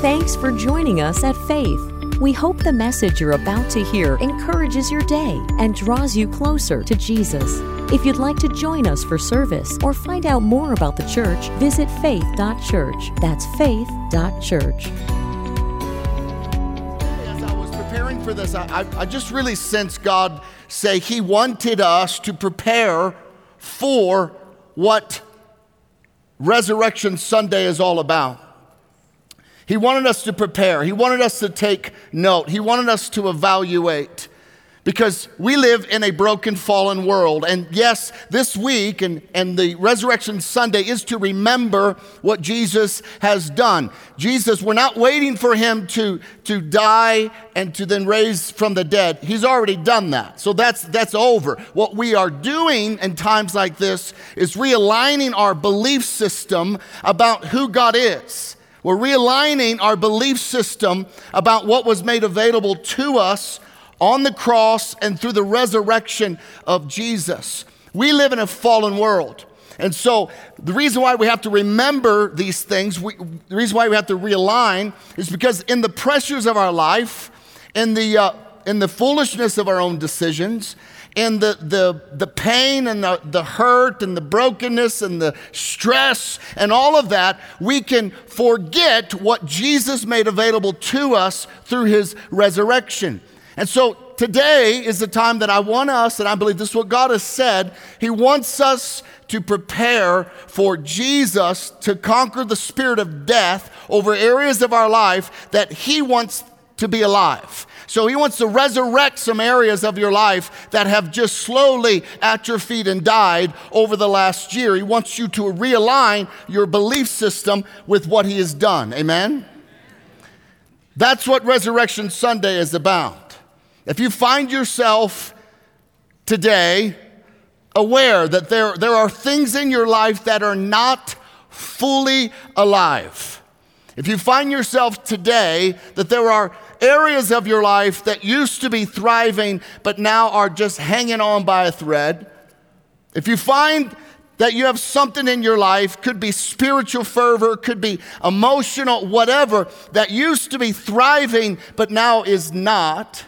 Thanks for joining us at Faith. We hope the message you're about to hear encourages your day and draws you closer to Jesus. If you'd like to join us for service or find out more about the church, visit faith.church. That's faith.church. As I was preparing for this, I, I, just really sensed God say He wanted us to prepare for what Resurrection Sunday is all about. He wanted us to prepare. He wanted us to take note. He wanted us to evaluate because we live in a broken, fallen world. And yes, this week and, and the Resurrection Sunday is to remember what Jesus has done. Jesus, we're not waiting for him to, to die and to then raise from the dead. He's already done that. So that's, that's over. What we are doing in times like this is realigning our belief system about who God is. We're realigning our belief system about what was made available to us on the cross and through the resurrection of Jesus. We live in a fallen world. And so, the reason why we have to remember these things, we, the reason why we have to realign is because in the pressures of our life, in the, uh, in the foolishness of our own decisions, and the, the, the pain and the, the hurt and the brokenness and the stress and all of that, we can forget what Jesus made available to us through his resurrection. And so today is the time that I want us, and I believe this is what God has said, He wants us to prepare for Jesus to conquer the spirit of death over areas of our life that He wants to be alive. So he wants to resurrect some areas of your life that have just slowly atrophied and died over the last year. He wants you to realign your belief system with what he has done. Amen? That's what Resurrection Sunday is about. If you find yourself today aware that there, there are things in your life that are not fully alive, if you find yourself today that there are areas of your life that used to be thriving but now are just hanging on by a thread, if you find that you have something in your life, could be spiritual fervor, could be emotional, whatever, that used to be thriving but now is not.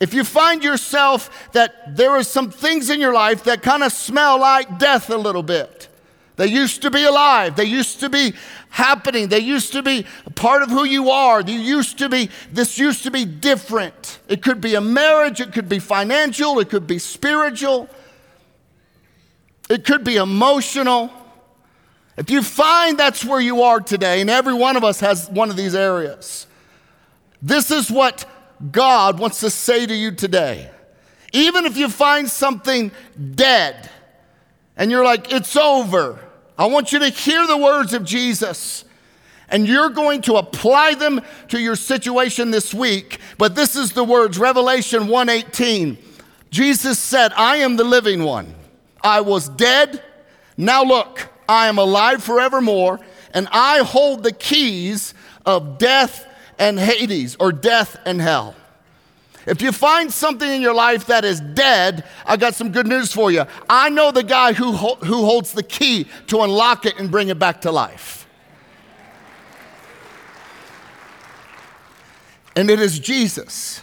If you find yourself that there are some things in your life that kind of smell like death a little bit, they used to be alive. They used to be happening. They used to be part of who you are. You used to be, this used to be different. It could be a marriage, it could be financial, it could be spiritual, it could be emotional. If you find that's where you are today, and every one of us has one of these areas, this is what God wants to say to you today. Even if you find something dead, and you're like, it's over. I want you to hear the words of Jesus. And you're going to apply them to your situation this week. But this is the words, Revelation 1:18. Jesus said, I am the living one. I was dead. Now look, I am alive forevermore, and I hold the keys of death and Hades, or death and hell. If you find something in your life that is dead, I got some good news for you. I know the guy who, who holds the key to unlock it and bring it back to life. And it is Jesus.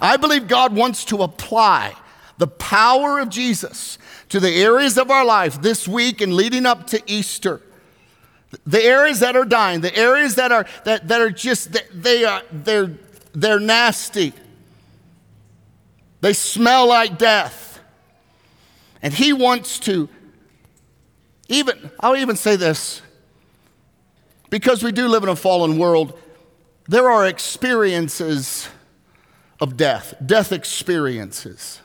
I believe God wants to apply the power of Jesus to the areas of our life this week and leading up to Easter. The areas that are dying, the areas that are that, that are just they are they're they're nasty. They smell like death. And he wants to even, I'll even say this because we do live in a fallen world, there are experiences of death, death experiences.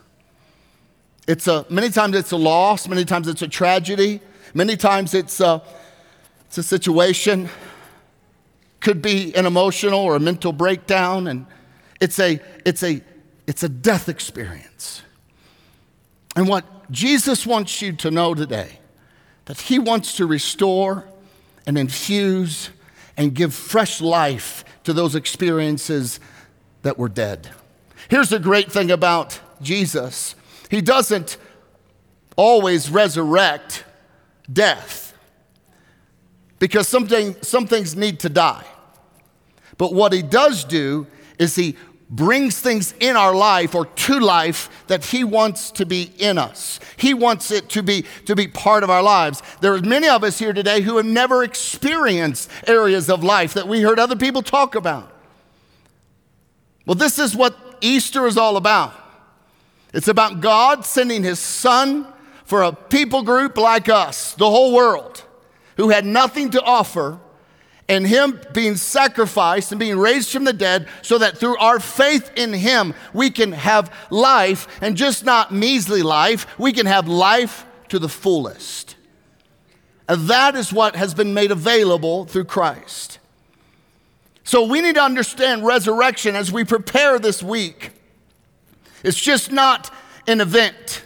It's a, many times it's a loss, many times it's a tragedy, many times it's a, it's a situation, could be an emotional or a mental breakdown, and it's a, it's a it's a death experience. And what Jesus wants you to know today, that he wants to restore and infuse and give fresh life to those experiences that were dead. Here's the great thing about Jesus He doesn't always resurrect death because something, some things need to die. But what he does do is he brings things in our life or to life that he wants to be in us. He wants it to be to be part of our lives. There are many of us here today who have never experienced areas of life that we heard other people talk about. Well, this is what Easter is all about. It's about God sending his son for a people group like us, the whole world, who had nothing to offer and him being sacrificed and being raised from the dead so that through our faith in him we can have life and just not measly life, we can have life to the fullest. And that is what has been made available through Christ. So we need to understand resurrection as we prepare this week. It's just not an event.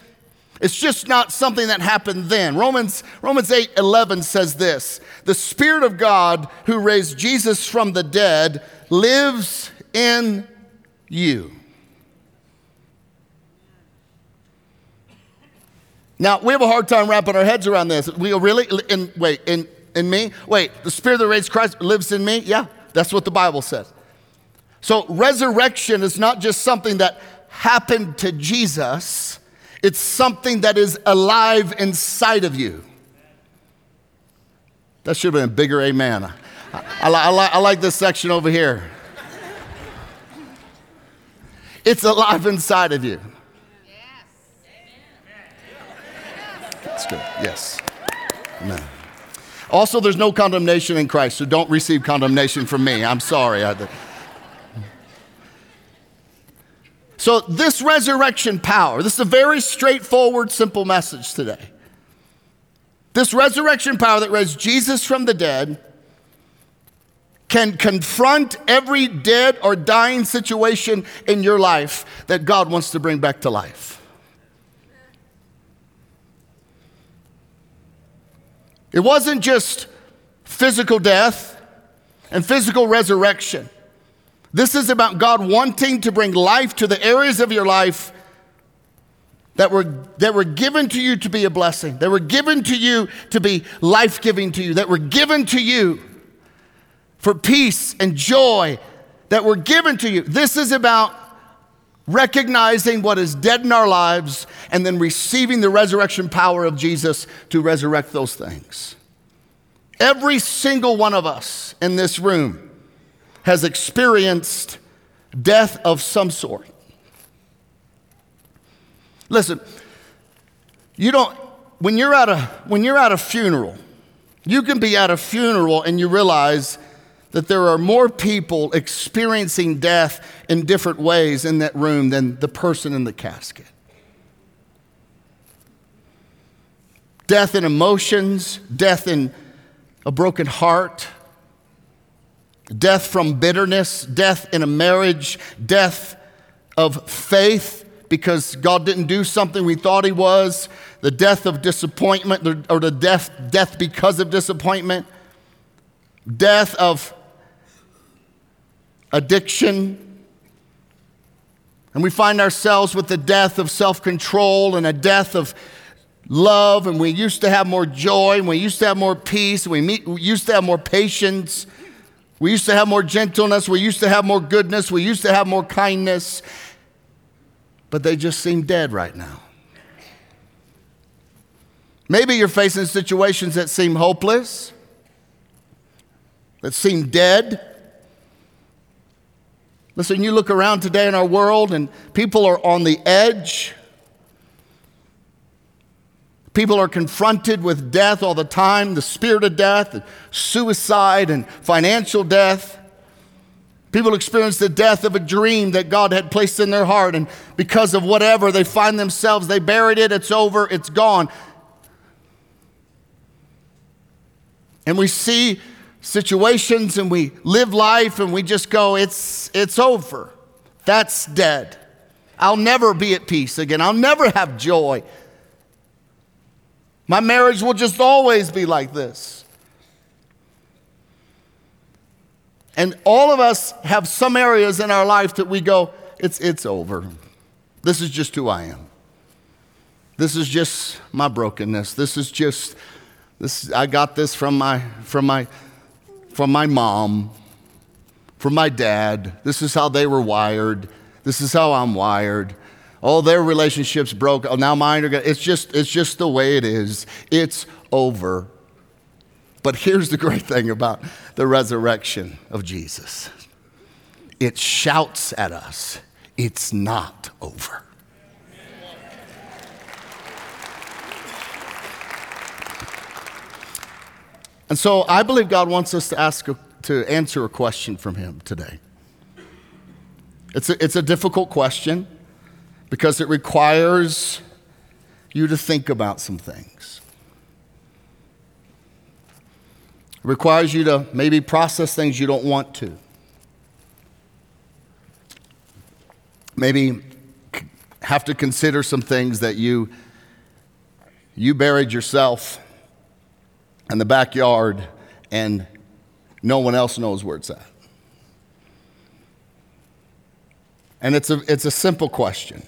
It's just not something that happened then. Romans, Romans 8 11 says this The Spirit of God who raised Jesus from the dead lives in you. Now, we have a hard time wrapping our heads around this. We really, in, wait, in, in me? Wait, the Spirit that raised Christ lives in me? Yeah, that's what the Bible says. So, resurrection is not just something that happened to Jesus, it's something that is alive inside of you. That should have been a bigger amen. I, I, I, I like this section over here. It's alive inside of you. That's good. Yes. Amen. Also, there's no condemnation in Christ, so don't receive condemnation from me. I'm sorry. I, So, this resurrection power, this is a very straightforward, simple message today. This resurrection power that raised Jesus from the dead can confront every dead or dying situation in your life that God wants to bring back to life. It wasn't just physical death and physical resurrection. This is about God wanting to bring life to the areas of your life that were, that were given to you to be a blessing, that were given to you to be life giving to you, that were given to you for peace and joy, that were given to you. This is about recognizing what is dead in our lives and then receiving the resurrection power of Jesus to resurrect those things. Every single one of us in this room has experienced death of some sort. Listen, you don't, when you're at a, when you're at a funeral, you can be at a funeral and you realize that there are more people experiencing death in different ways in that room than the person in the casket. Death in emotions, death in a broken heart, death from bitterness, death in a marriage, death of faith because God didn't do something we thought He was, the death of disappointment or the death, death because of disappointment, death of addiction. And we find ourselves with the death of self control and a death of love, and we used to have more joy, and we used to have more peace, and we, meet, we used to have more patience. We used to have more gentleness. We used to have more goodness. We used to have more kindness. But they just seem dead right now. Maybe you're facing situations that seem hopeless, that seem dead. Listen, you look around today in our world and people are on the edge. People are confronted with death all the time the spirit of death, suicide, and financial death. People experience the death of a dream that God had placed in their heart, and because of whatever, they find themselves, they buried it, it's over, it's gone. And we see situations and we live life and we just go, it's, it's over. That's dead. I'll never be at peace again. I'll never have joy. My marriage will just always be like this. And all of us have some areas in our life that we go, it's, it's over. This is just who I am. This is just my brokenness. This is just, this, I got this from my, from my, from my mom, from my dad. This is how they were wired. This is how I'm wired. All their relationships broke. Oh, now mine are going It's just, it's just the way it is. It's over. But here's the great thing about the resurrection of Jesus it shouts at us, it's not over. And so I believe God wants us to ask to answer a question from him today. It's a, it's a difficult question because it requires you to think about some things. It requires you to maybe process things you don't want to. Maybe have to consider some things that you you buried yourself in the backyard and no one else knows where it's at. And it's a, it's a simple question.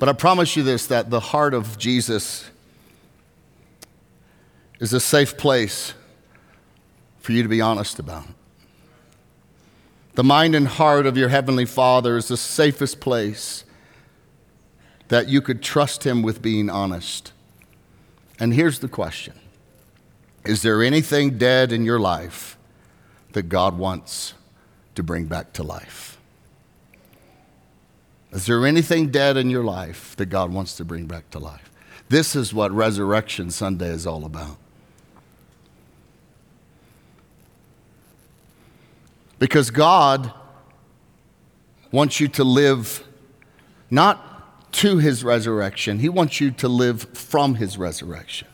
But I promise you this that the heart of Jesus is a safe place for you to be honest about. The mind and heart of your Heavenly Father is the safest place that you could trust Him with being honest. And here's the question Is there anything dead in your life that God wants to bring back to life? Is there anything dead in your life that God wants to bring back to life? This is what Resurrection Sunday is all about. Because God wants you to live not to his resurrection. He wants you to live from his resurrection.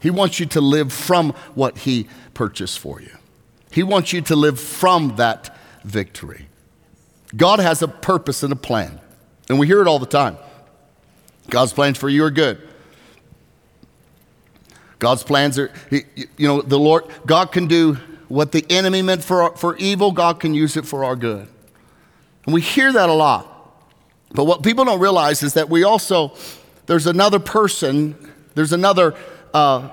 He wants you to live from what he purchased for you. He wants you to live from that victory. God has a purpose and a plan, and we hear it all the time. God's plans for you are good. God's plans are, you know, the Lord, God can do what the enemy meant for, for evil, God can use it for our good. And we hear that a lot. But what people don't realize is that we also, there's another person, there's another uh,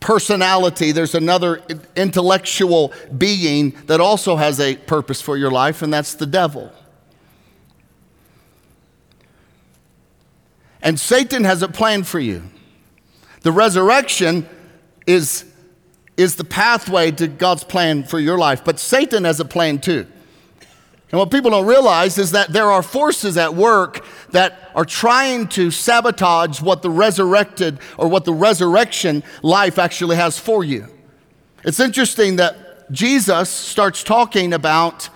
personality, there's another intellectual being that also has a purpose for your life, and that's the devil. And Satan has a plan for you. The resurrection is, is the pathway to God's plan for your life, but Satan has a plan too. And what people don't realize is that there are forces at work that are trying to sabotage what the resurrected or what the resurrection life actually has for you. It's interesting that Jesus starts talking about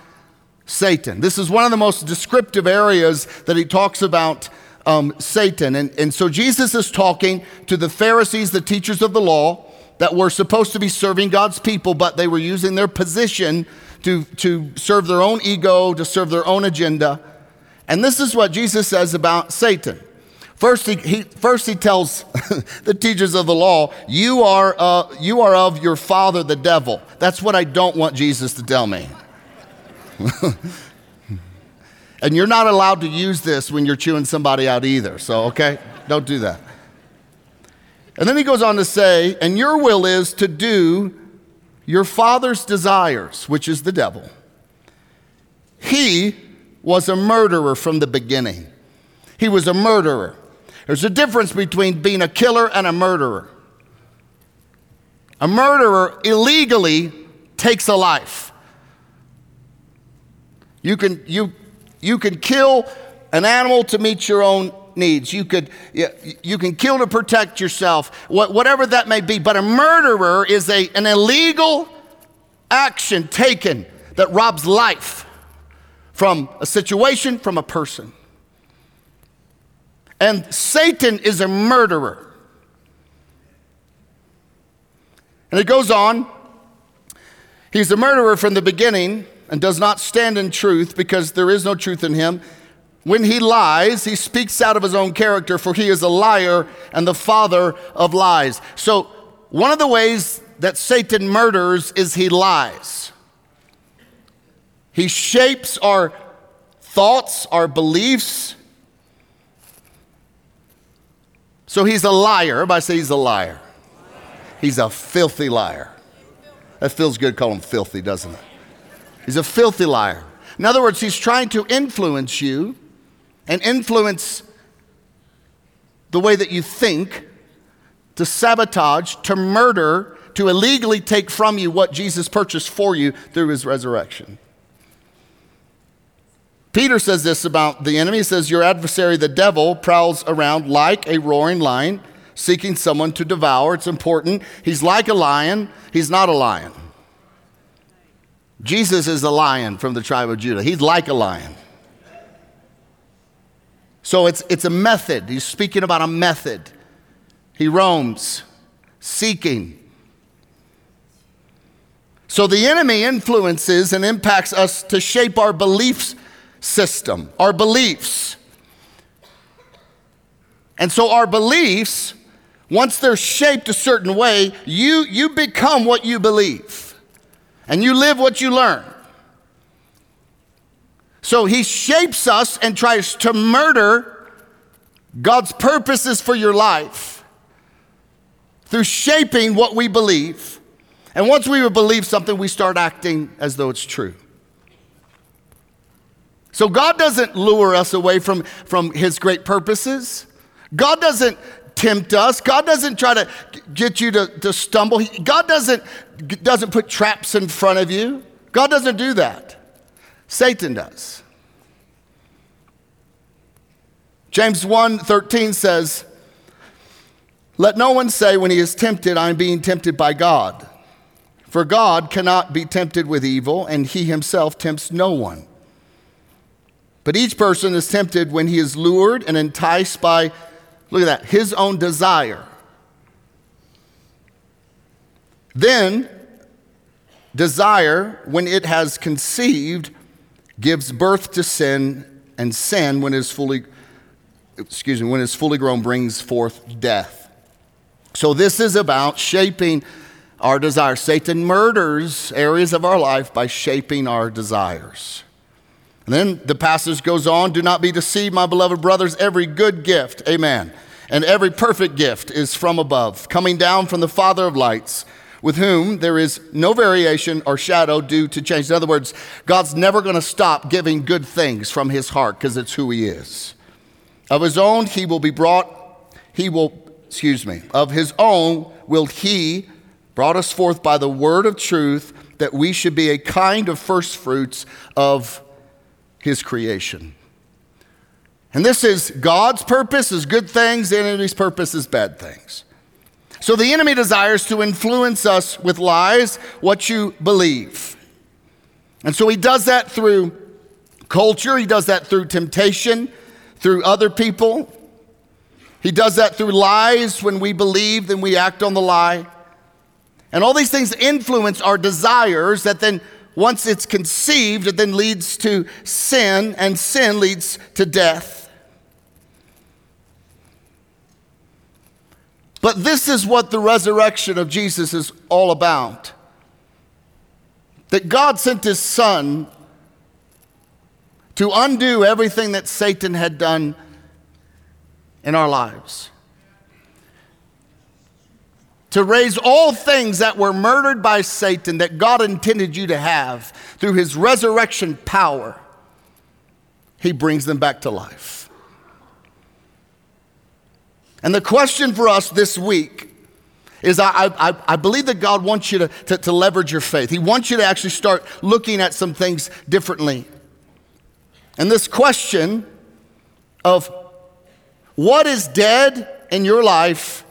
Satan. This is one of the most descriptive areas that he talks about um, Satan. And, and so Jesus is talking to the Pharisees, the teachers of the law, that were supposed to be serving God's people, but they were using their position to, to serve their own ego, to serve their own agenda. And this is what Jesus says about Satan. First, he, he first he tells the teachers of the law, you are, uh, you are of your father, the devil. That's what I don't want Jesus to tell me. and you're not allowed to use this when you're chewing somebody out either. So, okay, don't do that. And then he goes on to say, and your will is to do your father's desires, which is the devil. He was a murderer from the beginning. He was a murderer. There's a difference between being a killer and a murderer. A murderer illegally takes a life. You can, you, you can kill an animal to meet your own needs. You, could, you can kill to protect yourself, whatever that may be. But a murderer is a, an illegal action taken that robs life from a situation, from a person. And Satan is a murderer. And it goes on. He's a murderer from the beginning and does not stand in truth because there is no truth in him. When he lies, he speaks out of his own character, for he is a liar and the father of lies. So, one of the ways that Satan murders is he lies. He shapes our thoughts, our beliefs. So he's a liar. Everybody say he's a liar. He's a filthy liar. That feels good, call him filthy, doesn't it? He's a filthy liar. In other words, he's trying to influence you and influence the way that you think, to sabotage, to murder, to illegally take from you what Jesus purchased for you through his resurrection. Peter says this about the enemy. He says, Your adversary, the devil, prowls around like a roaring lion, seeking someone to devour. It's important. He's like a lion, he's not a lion. Jesus is a lion from the tribe of Judah. He's like a lion. So it's, it's a method. He's speaking about a method. He roams, seeking. So the enemy influences and impacts us to shape our beliefs system, our beliefs. And so our beliefs, once they're shaped a certain way, you, you become what you believe. And you live what you learn. So he shapes us and tries to murder God's purposes for your life through shaping what we believe. And once we believe something, we start acting as though it's true. So God doesn't lure us away from, from his great purposes. God doesn't tempt us. God doesn't try to get you to, to stumble. God doesn't, doesn't put traps in front of you. God doesn't do that. Satan does. James 1:13 says, "Let no one say when he is tempted, I am being tempted by God. For God cannot be tempted with evil, and he himself tempts no one." But each person is tempted when he is lured and enticed by, look at that, his own desire. Then, desire, when it has conceived, gives birth to sin, and sin, when it is fully, excuse me, when it is fully grown, brings forth death. So this is about shaping our desires. Satan murders areas of our life by shaping our desires. And then the passage goes on Do not be deceived, my beloved brothers. Every good gift, amen, and every perfect gift is from above, coming down from the Father of lights, with whom there is no variation or shadow due to change. In other words, God's never going to stop giving good things from his heart because it's who he is. Of his own, he will be brought, he will, excuse me, of his own will he brought us forth by the word of truth that we should be a kind of first fruits of his creation. And this is God's purpose is good things, the enemy's purpose is bad things. So the enemy desires to influence us with lies, what you believe. And so he does that through culture, he does that through temptation, through other people. He does that through lies. When we believe, then we act on the lie. And all these things influence our desires that then once it's conceived, it then leads to sin, and sin leads to death. But this is what the resurrection of Jesus is all about. That God sent his son to undo everything that Satan had done in our lives to raise all things that were murdered by Satan that God intended you to have through his resurrection power, he brings them back to life. And the question for us this week is I, I, I believe that God wants you to, to, to leverage your faith. He wants you to actually start looking at some things differently. And this question of what is dead in your life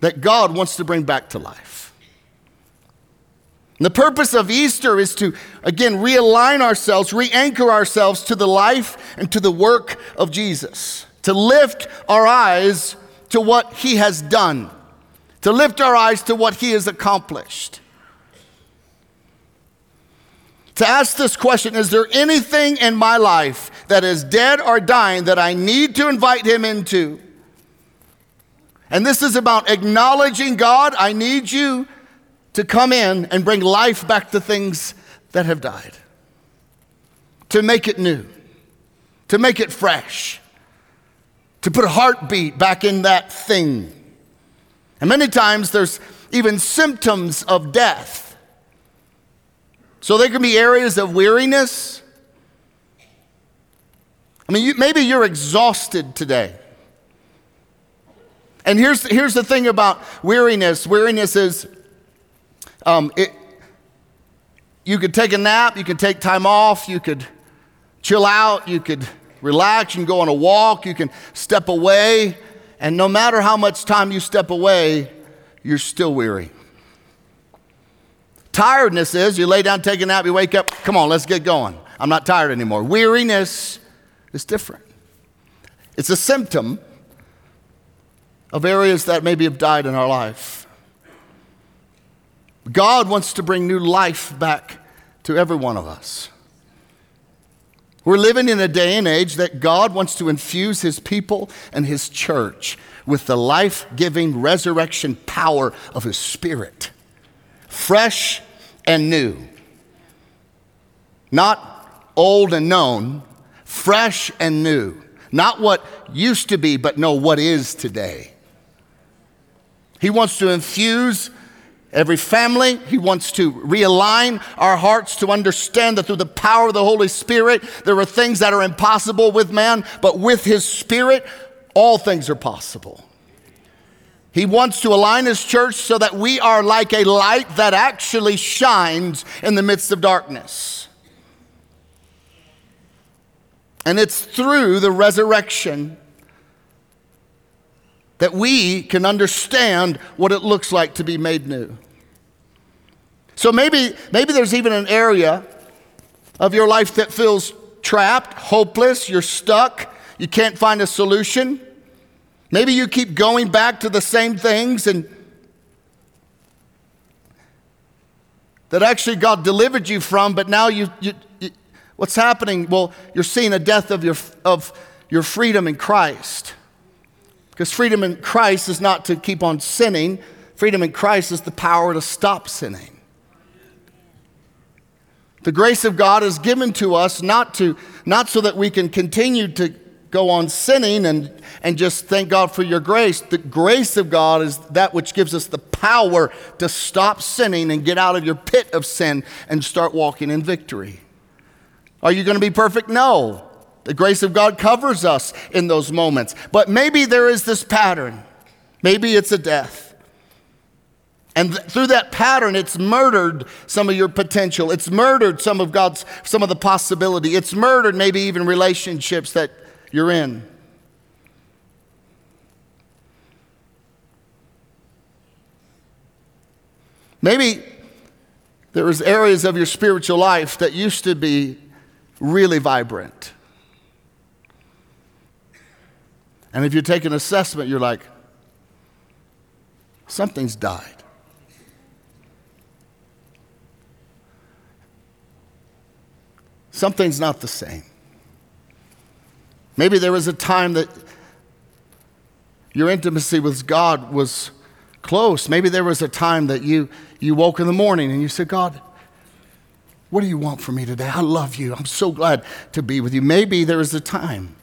that God wants to bring back to life. And the purpose of Easter is to, again, realign ourselves, re anchor ourselves to the life and to the work of Jesus, to lift our eyes to what he has done, to lift our eyes to what he has accomplished. To ask this question Is there anything in my life that is dead or dying that I need to invite him into? And this is about acknowledging God, I need you to come in and bring life back to things that have died, to make it new, to make it fresh, to put a heartbeat back in that thing. And many times there's even symptoms of death. So there can be areas of weariness. I mean, you, maybe you're exhausted today. And here's, here's the thing about weariness weariness is um, it, you could take a nap, you could take time off, you could chill out, you could relax, you can go on a walk, you can step away. And no matter how much time you step away, you're still weary. Tiredness is you lay down, take a nap, you wake up, come on, let's get going. I'm not tired anymore. Weariness is different. It's a symptom of areas that maybe have died in our life. God wants to bring new life back to every one of us. We're living in a day and age that God wants to infuse his people and his church with the life giving resurrection power of his spirit, fresh and new. Not old and known, fresh and new. Not what used to be, but know what is today. He wants to infuse every family. He wants to realign our hearts to understand that through the power of the Holy Spirit, there are things that are impossible with man, but with His Spirit, all things are possible. He wants to align His church so that we are like a light that actually shines in the midst of darkness. And it's through the resurrection that we can understand what it looks like to be made new. So maybe, maybe there's even an area of your life that feels trapped, hopeless, you're stuck, you can't find a solution. Maybe you keep going back to the same things and that actually God delivered you from, but now you, you, you what's happening? Well, you're seeing a death of your, of your freedom in Christ. Because freedom in Christ is not to keep on sinning, freedom in Christ is the power to stop sinning. The grace of God is given to us not, to, not so that we can continue to go on sinning and, and just thank God for your grace. The grace of God is that which gives us the power to stop sinning and get out of your pit of sin and start walking in victory. Are you going to be perfect? No. The grace of God covers us in those moments. But maybe there is this pattern. Maybe it's a death. And th- through that pattern, it's murdered some of your potential. It's murdered some of God's, some of the possibility. It's murdered maybe even relationships that you're in. Maybe there was areas of your spiritual life that used to be really vibrant. And if you take an assessment, you're like, something's died. Something's not the same. Maybe there was a time that your intimacy with God was close. Maybe there was a time that you, you woke in the morning and you said, God, what do you want from me today? I love you. I'm so glad to be with you. Maybe there was a time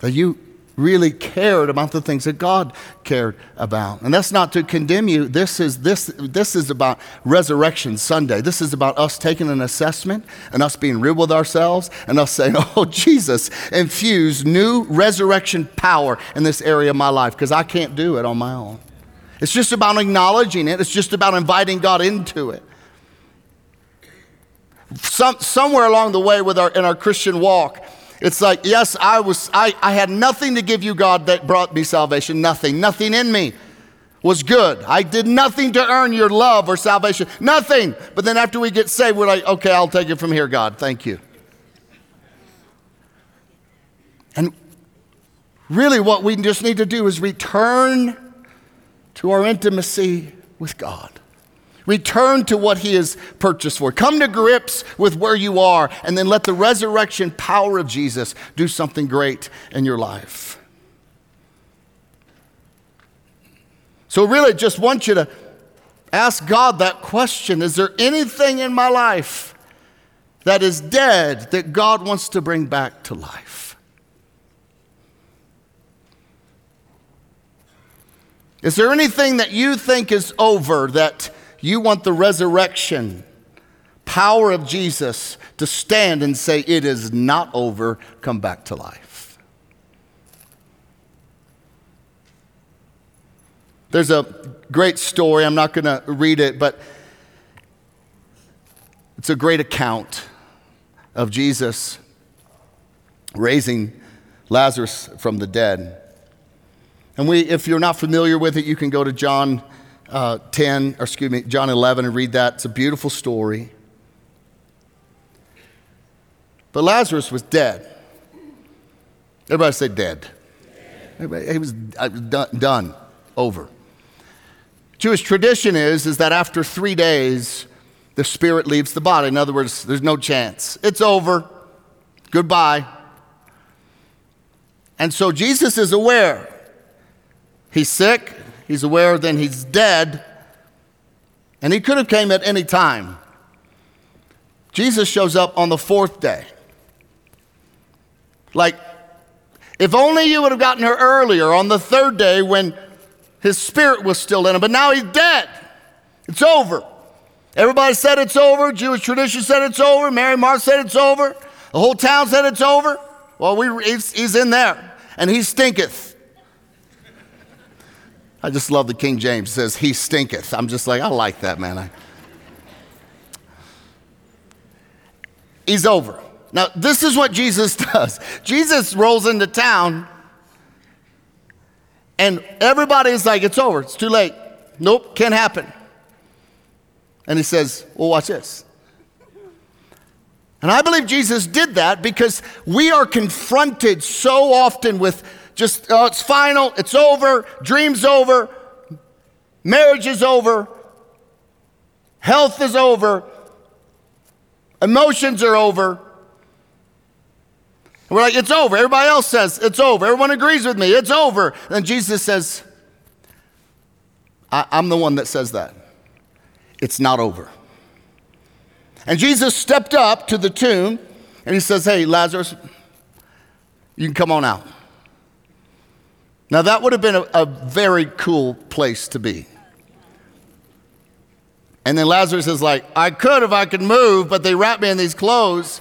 that you really cared about the things that God cared about. And that's not to condemn you. This is this this is about resurrection Sunday. This is about us taking an assessment and us being real with ourselves and us saying, "Oh, Jesus, infuse new resurrection power in this area of my life because I can't do it on my own." It's just about acknowledging it. It's just about inviting God into it. Some, somewhere along the way with our, in our Christian walk, it's like, yes, I was, I, I had nothing to give you, God, that brought me salvation. Nothing. Nothing in me was good. I did nothing to earn your love or salvation. Nothing. But then after we get saved, we're like, okay, I'll take it from here, God. Thank you. And really, what we just need to do is return to our intimacy with God. Return to what He has purchased for. Come to grips with where you are, and then let the resurrection power of Jesus do something great in your life. So, really, just want you to ask God that question Is there anything in my life that is dead that God wants to bring back to life? Is there anything that you think is over that you want the resurrection power of Jesus to stand and say, It is not over, come back to life? There's a great story. I'm not going to read it, but it's a great account of Jesus raising Lazarus from the dead. And we, if you're not familiar with it, you can go to John uh, 10, or excuse me, John 11 and read that. It's a beautiful story. But Lazarus was dead. Everybody say dead. He was uh, done, done, over. Jewish tradition is, is that after three days, the spirit leaves the body. In other words, there's no chance. It's over. Goodbye. And so Jesus is aware. He's sick, he's aware then he's dead, and he could have came at any time. Jesus shows up on the fourth day. Like, if only you would have gotten here earlier on the third day when his spirit was still in him, but now he's dead. It's over. Everybody said it's over. Jewish tradition said it's over. Mary Martha said it's over. The whole town said it's over. Well, we, he's, he's in there, and he stinketh. I just love the King James it says he stinketh. I'm just like I like that man. I, he's over. Now this is what Jesus does. Jesus rolls into town, and everybody's like, "It's over. It's too late. Nope, can't happen." And he says, "Well, watch this." And I believe Jesus did that because we are confronted so often with just, oh, it's final, it's over, dream's over, marriage is over, health is over, emotions are over. And we're like, it's over. Everybody else says it's over. Everyone agrees with me, it's over. And Jesus says, I'm the one that says that. It's not over. And Jesus stepped up to the tomb and he says, Hey, Lazarus, you can come on out. Now, that would have been a, a very cool place to be. And then Lazarus is like, I could if I could move, but they wrapped me in these clothes.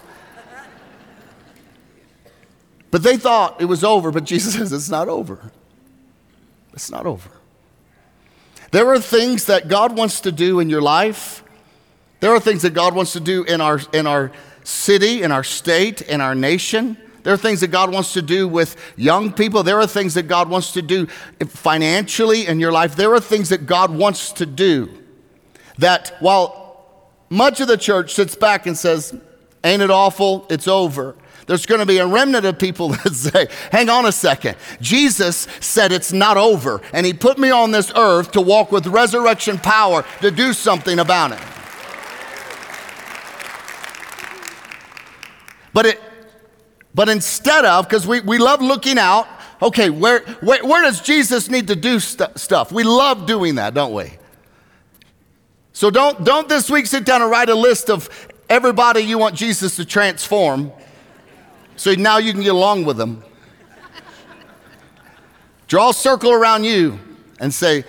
But they thought it was over, but Jesus says it's not over. It's not over. There are things that God wants to do in your life there are things that God wants to do in our, in our city, in our state, in our nation. There are things that God wants to do with young people. There are things that God wants to do financially in your life. There are things that God wants to do that while much of the church sits back and says, Ain't it awful? It's over. There's going to be a remnant of people that say, Hang on a second. Jesus said it's not over, and He put me on this earth to walk with resurrection power to do something about it. But it, but instead of, because we, we love looking out, okay, where, where, where does Jesus need to do st- stuff? We love doing that, don't we? So don't, don't this week sit down and write a list of everybody you want Jesus to transform so now you can get along with them. Draw a circle around you and say,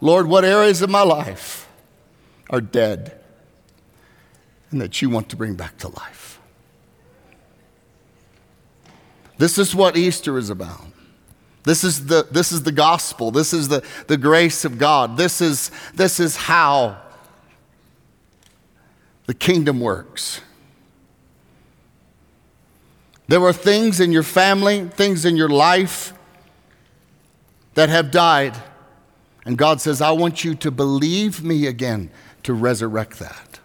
Lord, what areas of my life are dead and that you want to bring back to life? This is what Easter is about. This is the, this is the gospel. This is the, the grace of God. This is, this is how the kingdom works. There are things in your family, things in your life that have died. And God says, I want you to believe me again to resurrect that.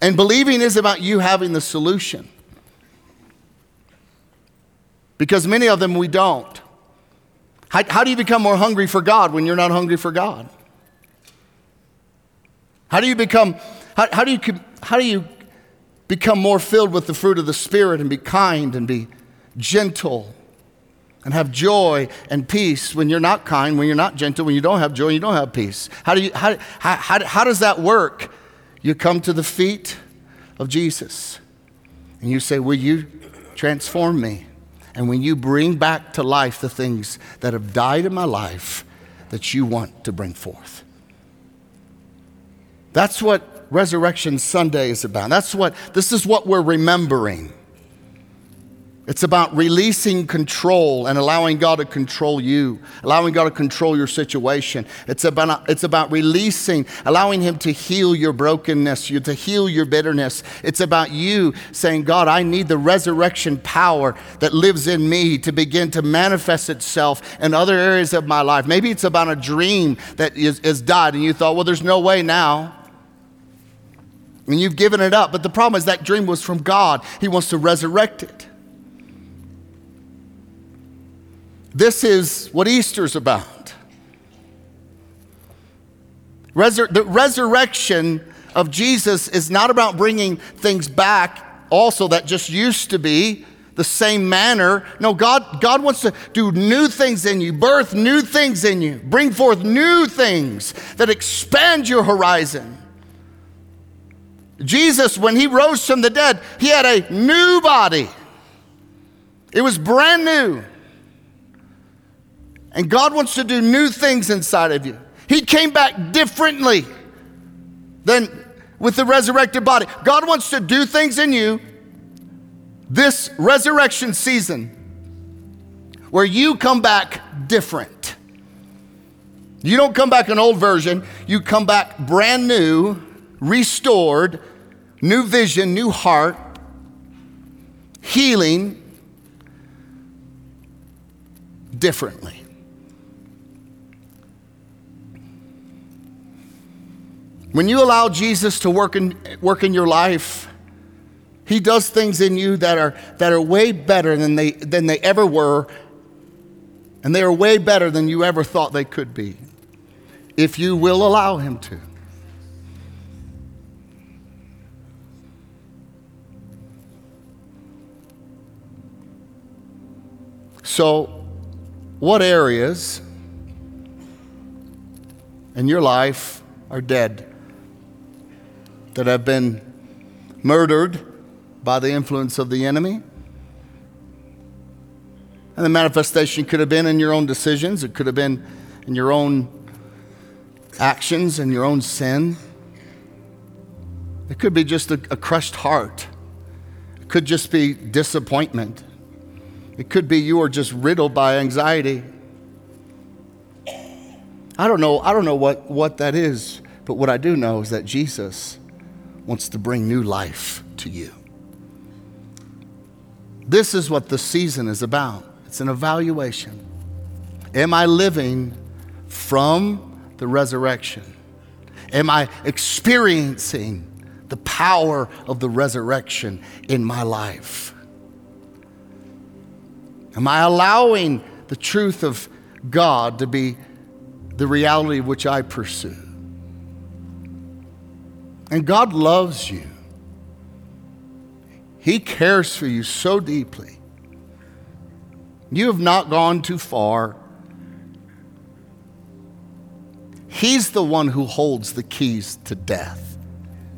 And believing is about you having the solution because many of them we don't. How, how, do you become more hungry for God when you're not hungry for God? How do you become, how, how, do you, how do you become more filled with the fruit of the Spirit and be kind and be gentle and have joy and peace when you're not kind, when you're not gentle, when you don't have joy, you don't have peace? How, do you, how, how, how, how does that work? You come to the feet of Jesus and you say, Will you transform me? And when you bring back to life the things that have died in my life that you want to bring forth. That's what Resurrection Sunday is about. That's what this is what we're remembering. It's about releasing control and allowing God to control you, allowing God to control your situation. It's about, it's about releasing, allowing Him to heal your brokenness, you, to heal your bitterness. It's about you saying, God, I need the resurrection power that lives in me to begin to manifest itself in other areas of my life. Maybe it's about a dream that is, is died and you thought, well, there's no way now. And you've given it up. But the problem is that dream was from God, He wants to resurrect it. This is what Easter's about. Resur- the resurrection of Jesus is not about bringing things back, also, that just used to be the same manner. No, God, God wants to do new things in you, birth new things in you, bring forth new things that expand your horizon. Jesus, when he rose from the dead, he had a new body, it was brand new. And God wants to do new things inside of you. He came back differently than with the resurrected body. God wants to do things in you this resurrection season where you come back different. You don't come back an old version, you come back brand new, restored, new vision, new heart, healing differently. When you allow Jesus to work in, work in your life, He does things in you that are, that are way better than they, than they ever were, and they are way better than you ever thought they could be, if you will allow Him to. So, what areas in your life are dead? That have been murdered by the influence of the enemy. And the manifestation could have been in your own decisions, it could have been in your own actions and your own sin. It could be just a, a, crushed heart. It could just be disappointment. It could be you are just riddled by anxiety. I don't know, I don't know what, what that is, but what I do know is that Jesus wants to bring new life to you. This is what the season is about it's an evaluation. Am I living from the resurrection? Am I experiencing the power of the resurrection in my life? Am I allowing the truth of God to be the reality which I pursue? And God loves you. He cares for you so deeply. You have not gone too far. He's the one who holds the keys to death,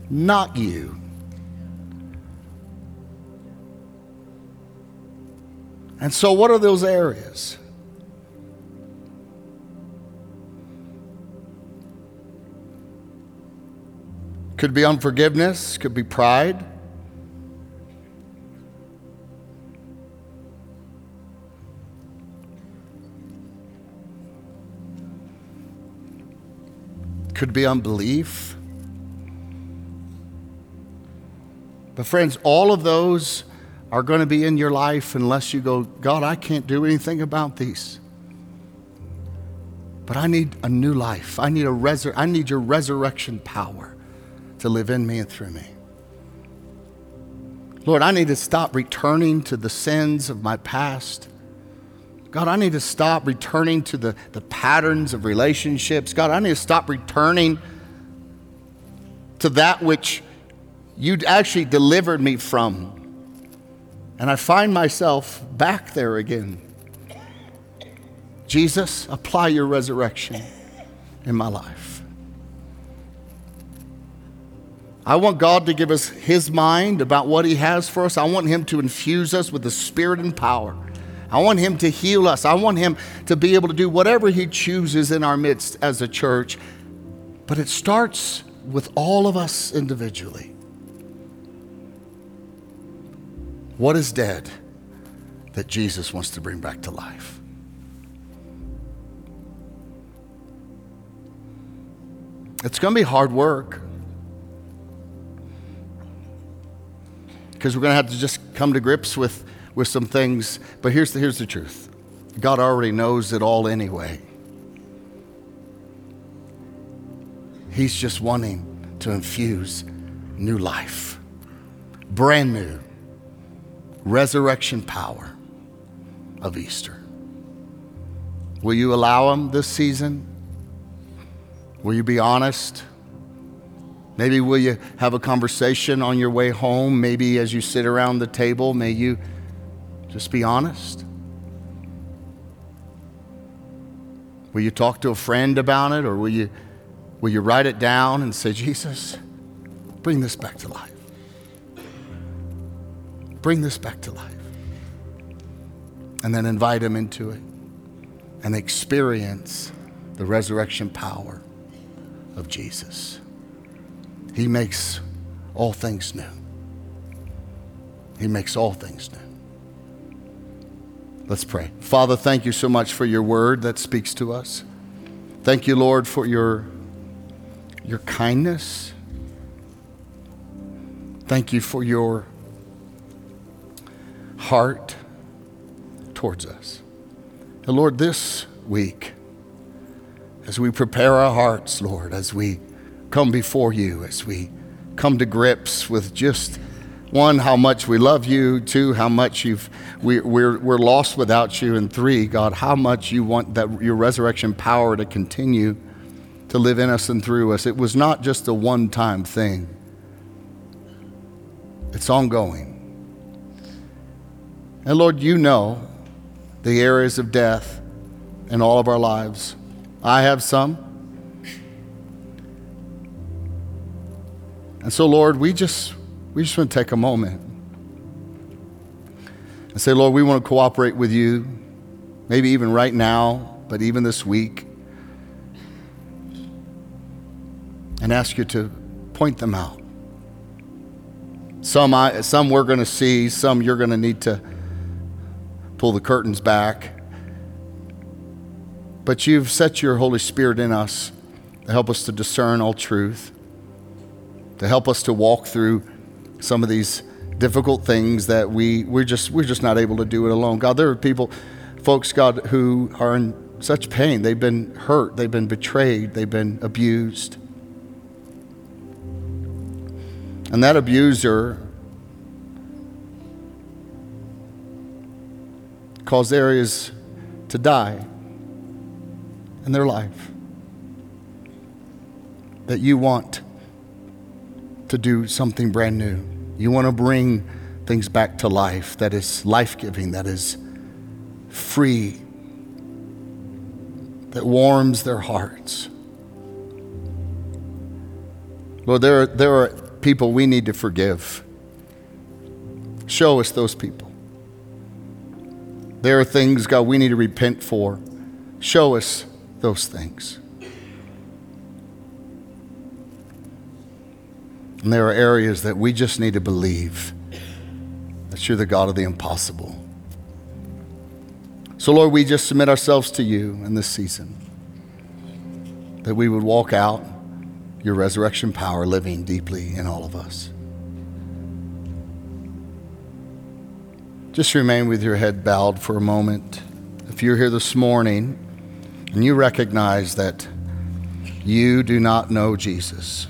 not you. And so, what are those areas? Could be unforgiveness, could be pride. Could be unbelief. But, friends, all of those are going to be in your life unless you go, God, I can't do anything about these. But I need a new life. I need, a resur- I need your resurrection power to live in me and through me. Lord, I need to stop returning to the sins of my past. God, I need to stop returning to the, the patterns of relationships. God, I need to stop returning to that which you actually delivered me from. And I find myself back there again. Jesus, apply your resurrection in my life. I want God to give us His mind about what He has for us. I want Him to infuse us with the Spirit and power I want Him to heal us. I want Him to be able to do whatever He chooses in our midst as a church. But it starts with all of us individually. What is dead that Jesus wants to bring back to life? It's going to be hard work. Because we're going to have to just come to grips with, with some things. But here's the, here's the truth God already knows it all anyway. He's just wanting to infuse new life, brand new resurrection power of Easter. Will you allow Him this season? Will you be honest? Maybe will you have a conversation on your way home? Maybe as you sit around the table, may you just be honest? Will you talk to a friend about it or will you, will you write it down and say, Jesus, bring this back to life? Bring this back to life. And then invite him into it and experience the resurrection power of Jesus. He makes all things new. He makes all things new. Let's pray. Father, thank you so much for your word that speaks to us. Thank you, Lord, for your, your kindness. Thank you for your heart towards us. And Lord, this week, as we prepare our hearts, Lord, as we come before you, as we come to grips with just one, how much we love you, two, how much you've, we, we're, we're lost without you, and three, God, how much you want that your resurrection power to continue to live in us and through us. It was not just a one time thing, it's ongoing. And Lord, you know the areas of death in all of our lives. I have some. And so, Lord, we just we just want to take a moment and say, Lord, we want to cooperate with you, maybe even right now, but even this week, and ask you to point them out. Some, I, some we're going to see, some you're going to need to pull the curtains back but you've set your Holy Spirit in us to help us to discern all truth, to help us to walk through some of these difficult things that we, we're, just, we're just not able to do it alone. God, there are people, folks, God, who are in such pain. They've been hurt, they've been betrayed, they've been abused. And that abuser caused areas to die in their life that you want to do something brand new. You want to bring things back to life that is life giving, that is free, that warms their hearts. Lord, there are, there are people we need to forgive. Show us those people. There are things, God, we need to repent for. Show us those things. And there are areas that we just need to believe that you're the God of the impossible. So, Lord, we just submit ourselves to you in this season, that we would walk out your resurrection power living deeply in all of us. Just remain with your head bowed for a moment. If you're here this morning, and you recognize that you do not know Jesus,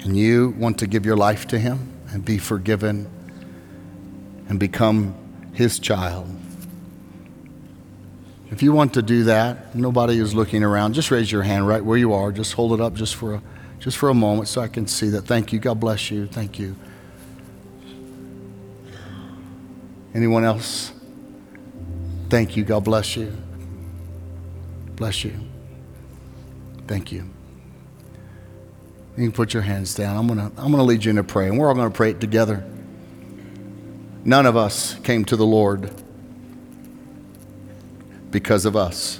and you want to give your life to Him and be forgiven and become His child, if you want to do that, nobody is looking around. Just raise your hand right where you are. Just hold it up just for a, just for a moment so I can see that. Thank you. God bless you. Thank you. Anyone else? Thank you. God bless you. Bless you. Thank you. You can put your hands down. I'm going to I'm going to lead you into prayer, and we're all going to pray it together. None of us came to the Lord because of us.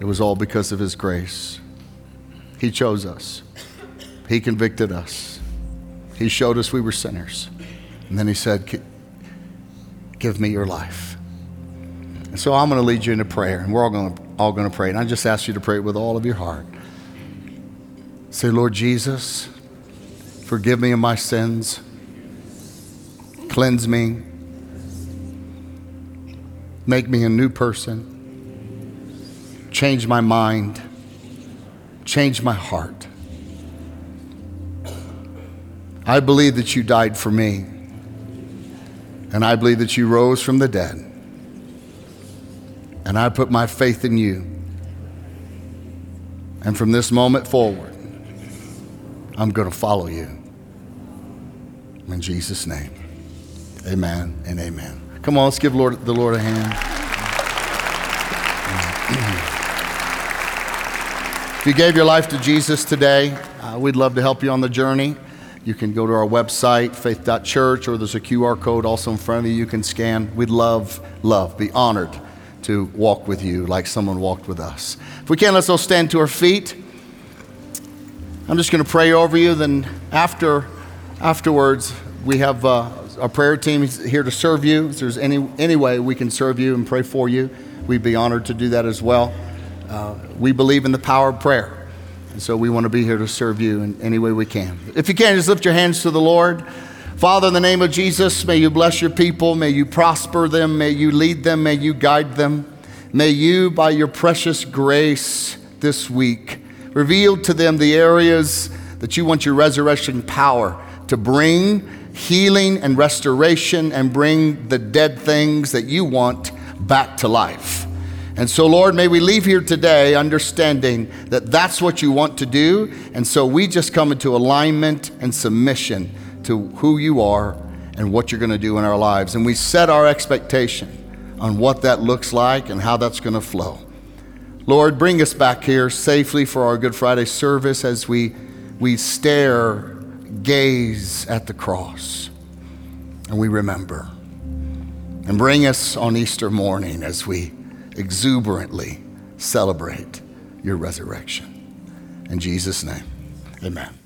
It was all because of His grace. He chose us, He convicted us, He showed us we were sinners. And then He said, Give me your life. And so I'm going to lead you into prayer, and we're all going to, all going to pray. And I just ask you to pray with all of your heart. Say, Lord Jesus, forgive me of my sins, cleanse me, make me a new person change my mind, change my heart. I believe that you died for me, and I believe that you rose from the dead. And I put my faith in you. And from this moment forward, I'm going to follow you. In Jesus' name, amen and amen. Come on, let's give Lord, the Lord a hand. If you gave your life to Jesus today, uh, we'd love to help you on the journey. You can go to our website, faith.church, or there's a QR code also in front of you you can scan. We'd love, love, be honored to walk with you like someone walked with us. If we can, let's all stand to our feet. I'm just going to pray over you. Then after, afterwards, we have uh, our prayer team here to serve you. If there's any, any way we can serve you and pray for you, we'd be honored to do that as well. Uh, we believe in the power of prayer. And so we want to be here to serve you in any way we can. If you can, just lift your hands to the Lord. Father, in the name of Jesus, may you bless your people. May you prosper them. May you lead them. May you guide them. May you, by your precious grace this week, reveal to them the areas that you want your resurrection power to bring healing and restoration and bring the dead things that you want back to life. And so, Lord, may we leave here today understanding that that's what you want to do. And so we just come into alignment and submission to who you are and what you're going to do in our lives. And we set our expectation on what that looks like and how that's going to flow. Lord, bring us back here safely for our Good Friday service as we, we stare, gaze at the cross, and we remember. And bring us on Easter morning as we exuberantly celebrate your resurrection. In Jesus' name, amen.